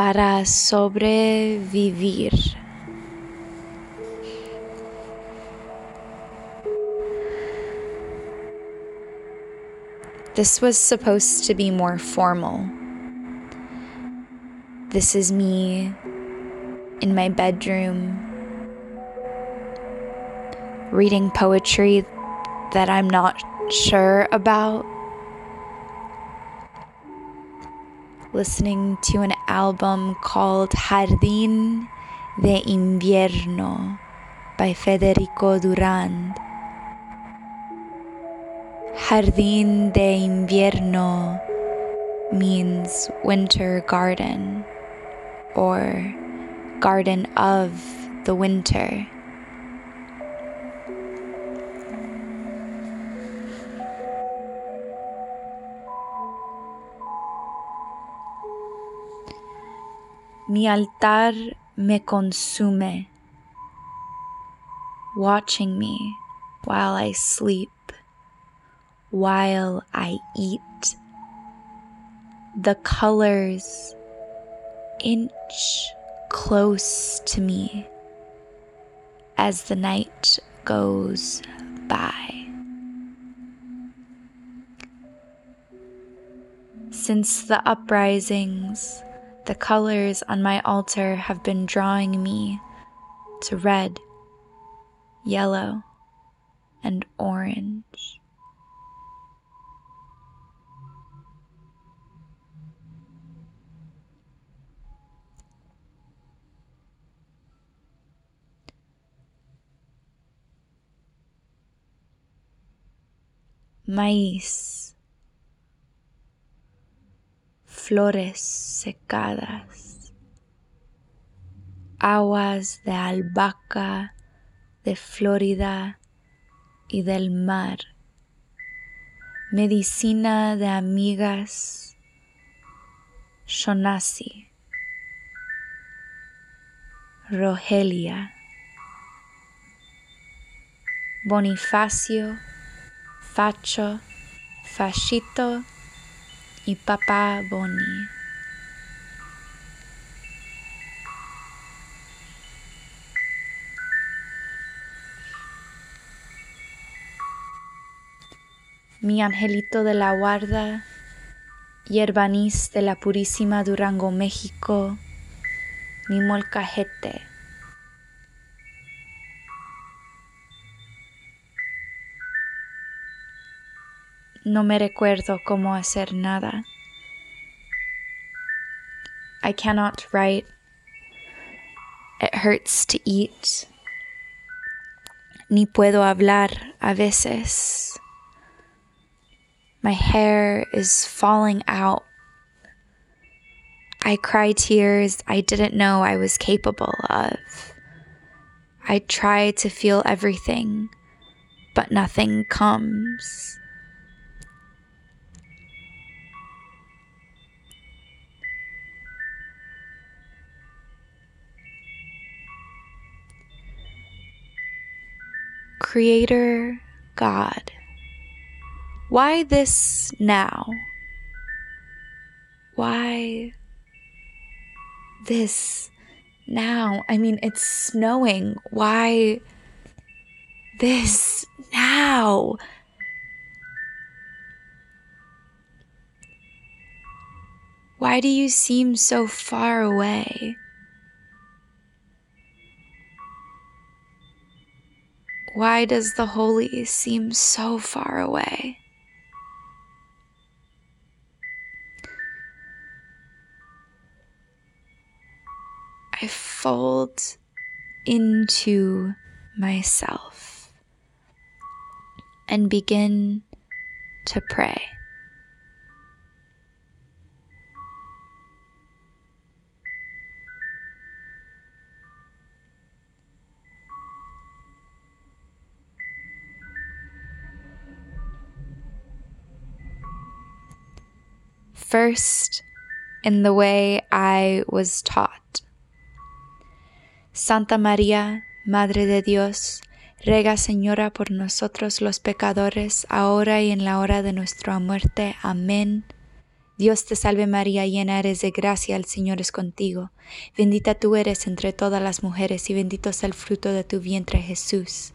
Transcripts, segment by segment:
para sobrevivir. This was supposed to be more formal. This is me in my bedroom reading poetry that I'm not sure about, listening to an album called Jardín de Invierno by Federico Durand. Jardín de Invierno means winter garden or garden of the winter. Mi altar me consume, watching me while I sleep, while I eat. The colors inch close to me as the night goes by. Since the uprisings, the colors on my altar have been drawing me to red, yellow, and orange. Maíz flores secadas, aguas de albahaca, de Florida y del mar, medicina de amigas, Shonasi, Rogelia, Bonifacio, Facho, Fashito, y Papá Boni. Mi angelito de la guarda, yerbanís de la purísima Durango, México, mi molcajete. No me recuerdo cómo hacer nada. I cannot write. It hurts to eat. Ni puedo hablar a veces. My hair is falling out. I cry tears I didn't know I was capable of. I try to feel everything, but nothing comes. Creator God. Why this now? Why this now? I mean, it's snowing. Why this now? Why do you seem so far away? Why does the holy seem so far away? I fold into myself and begin to pray. First in the way I was taught. Santa María, Madre de Dios, rega Señora por nosotros los pecadores, ahora y en la hora de nuestra muerte. Amén. Dios te salve María, llena eres de gracia, el Señor es contigo. Bendita tú eres entre todas las mujeres y bendito es el fruto de tu vientre Jesús.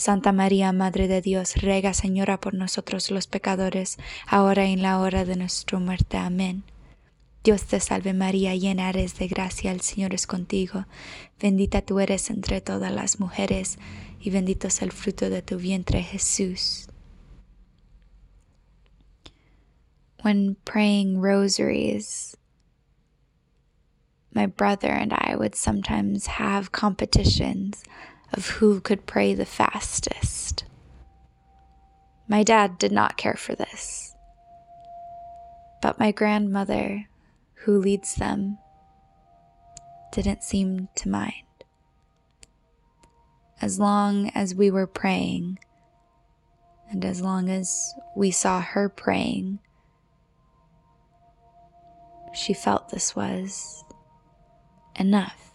Santa María, Madre de Dios, rega Señora por nosotros los pecadores, ahora y en la hora de nuestra muerte. Amén. Dios te salve María, llena eres de gracia, el Señor es contigo. Bendita tú eres entre todas las mujeres y bendito es el fruto de tu vientre Jesús. when praying rosaries, my brother and I would sometimes have competitions of who could pray the fastest. My dad did not care for this, but my grandmother, who leads them, didn't seem to mind. As long as we were praying, and as long as we saw her praying, she felt this was enough.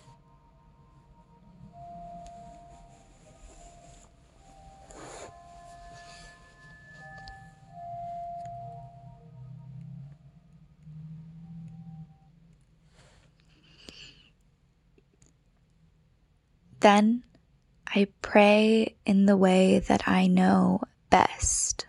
Then I pray in the way that I know best.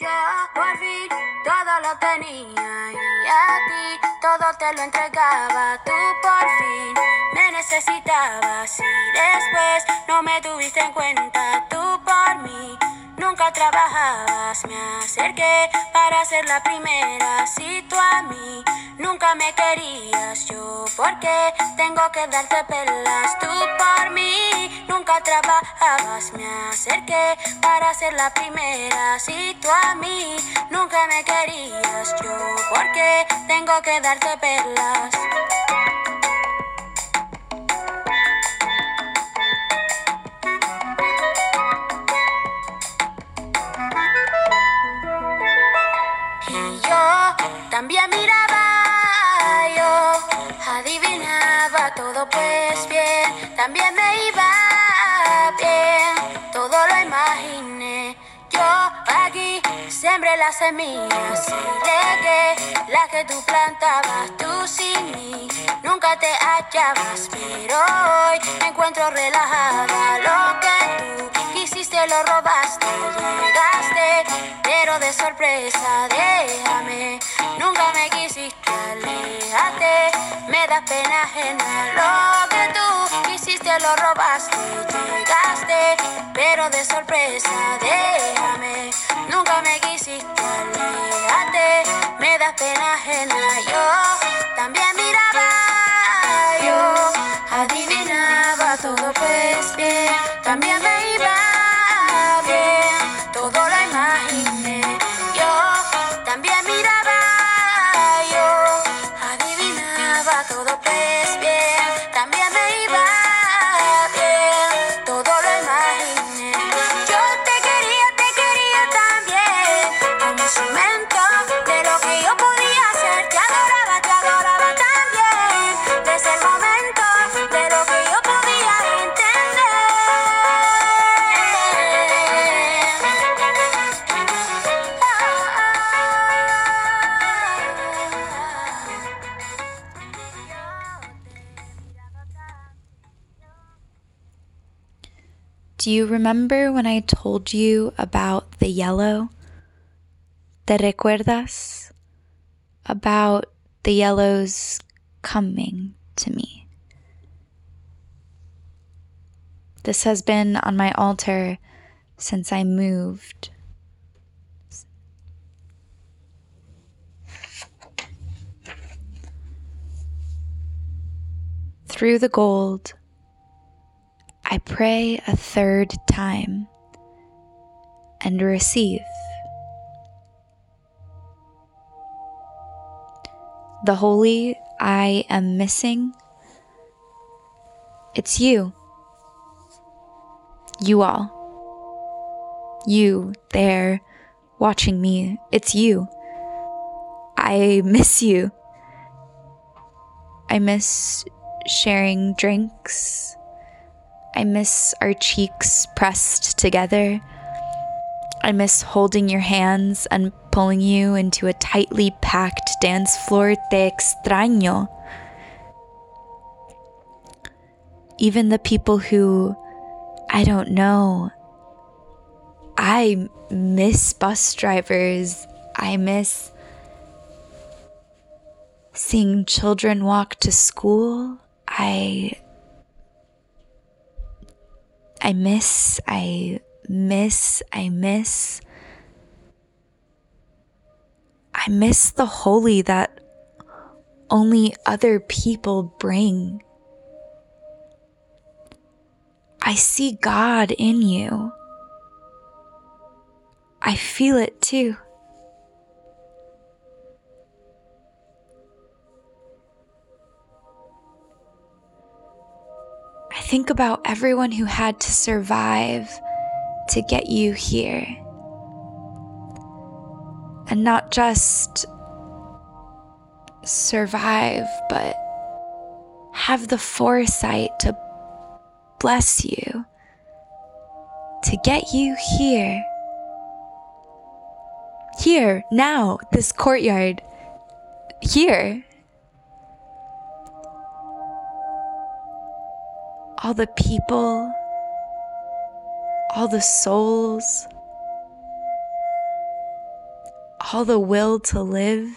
Yo por fin todo lo tenía a ti todo te lo entregaba. Tú por fin me necesitabas y después no me tuviste en cuenta. Tú por mí nunca trabajabas. Me acerqué para ser la primera. Si tú a mí nunca me querías, yo porque tengo que darte pelas. Tú por mí nunca trabajabas. Me acerqué para ser la primera. Si tú a mí nunca me querías, yo porque tengo que darte yo también miraba, también me iba las semillas y regué las que tú plantabas, tú sin mí nunca te hallabas, pero hoy me encuentro relajada. Lo que tú quisiste lo robaste, llegaste, pero de sorpresa, déjame. Nunca me quisiste, aléjate, me da pena ajena. Lo que tú quisiste lo robaste, llegaste, pero de sorpresa, déjame. Nunca me quisiste, pena ajena. Yo Do you remember when I told you about the yellow? ¿Te recuerdas? About the yellows coming to me. This has been on my altar since I moved. Through the gold, I pray a third time and receive. The holy I am missing, it's you. You all. You there watching me, it's you. I miss you. I miss sharing drinks. I miss our cheeks pressed together. I miss holding your hands and pulling you into a tightly packed dance floor. Te extraño. Even the people who I don't know. I miss bus drivers. I miss seeing children walk to school. I I miss, I miss, I miss. I miss the holy that only other people bring. I see God in you. I feel it too. I think about everyone who had to survive to get you here. And not just survive, but have the foresight to bless you, to get you here. Here, now, this courtyard. Here. All the people, all the souls, all the will to live.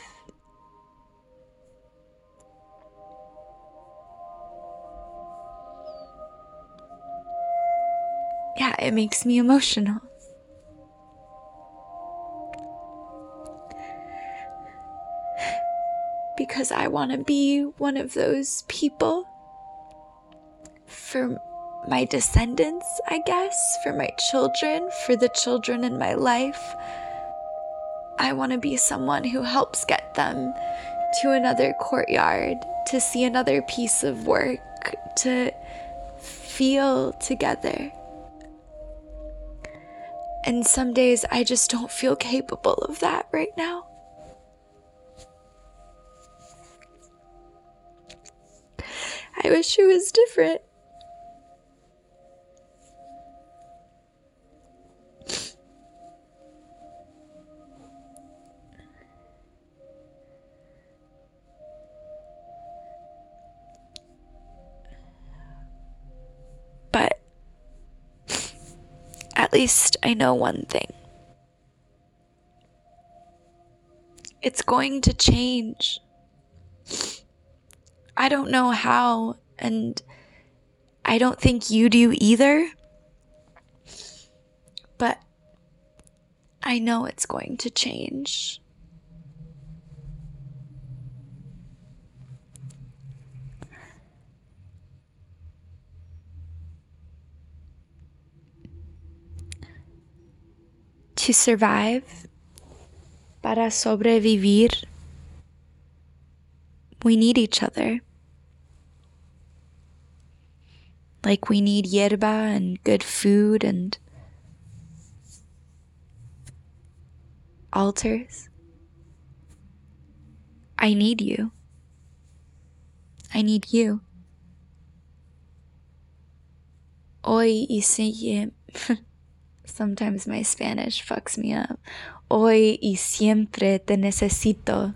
Yeah, it makes me emotional. Because I want to be one of those people for my descendants, I guess, for my children, for the children in my life. I want to be someone who helps get them to another courtyard, to see another piece of work, to feel together. And some days I just don't feel capable of that right now. I wish it was different. Least I know one thing. It's going to change. I don't know how, and I don't think you do either. But I know it's going to change. To survive, para sobrevivir, we need each other. Like we need yerba and good food and altars. I need you. I need you. Hoy hice Sometimes my Spanish fucks me up. Hoy y siempre te necesito.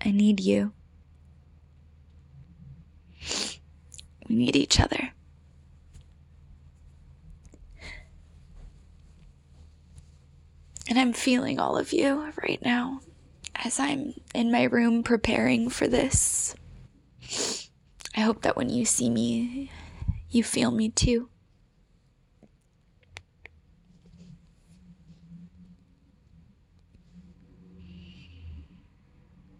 I need you. We need each other. And I'm feeling all of you right now as I'm in my room preparing for this. I hope that when you see me, you feel me too.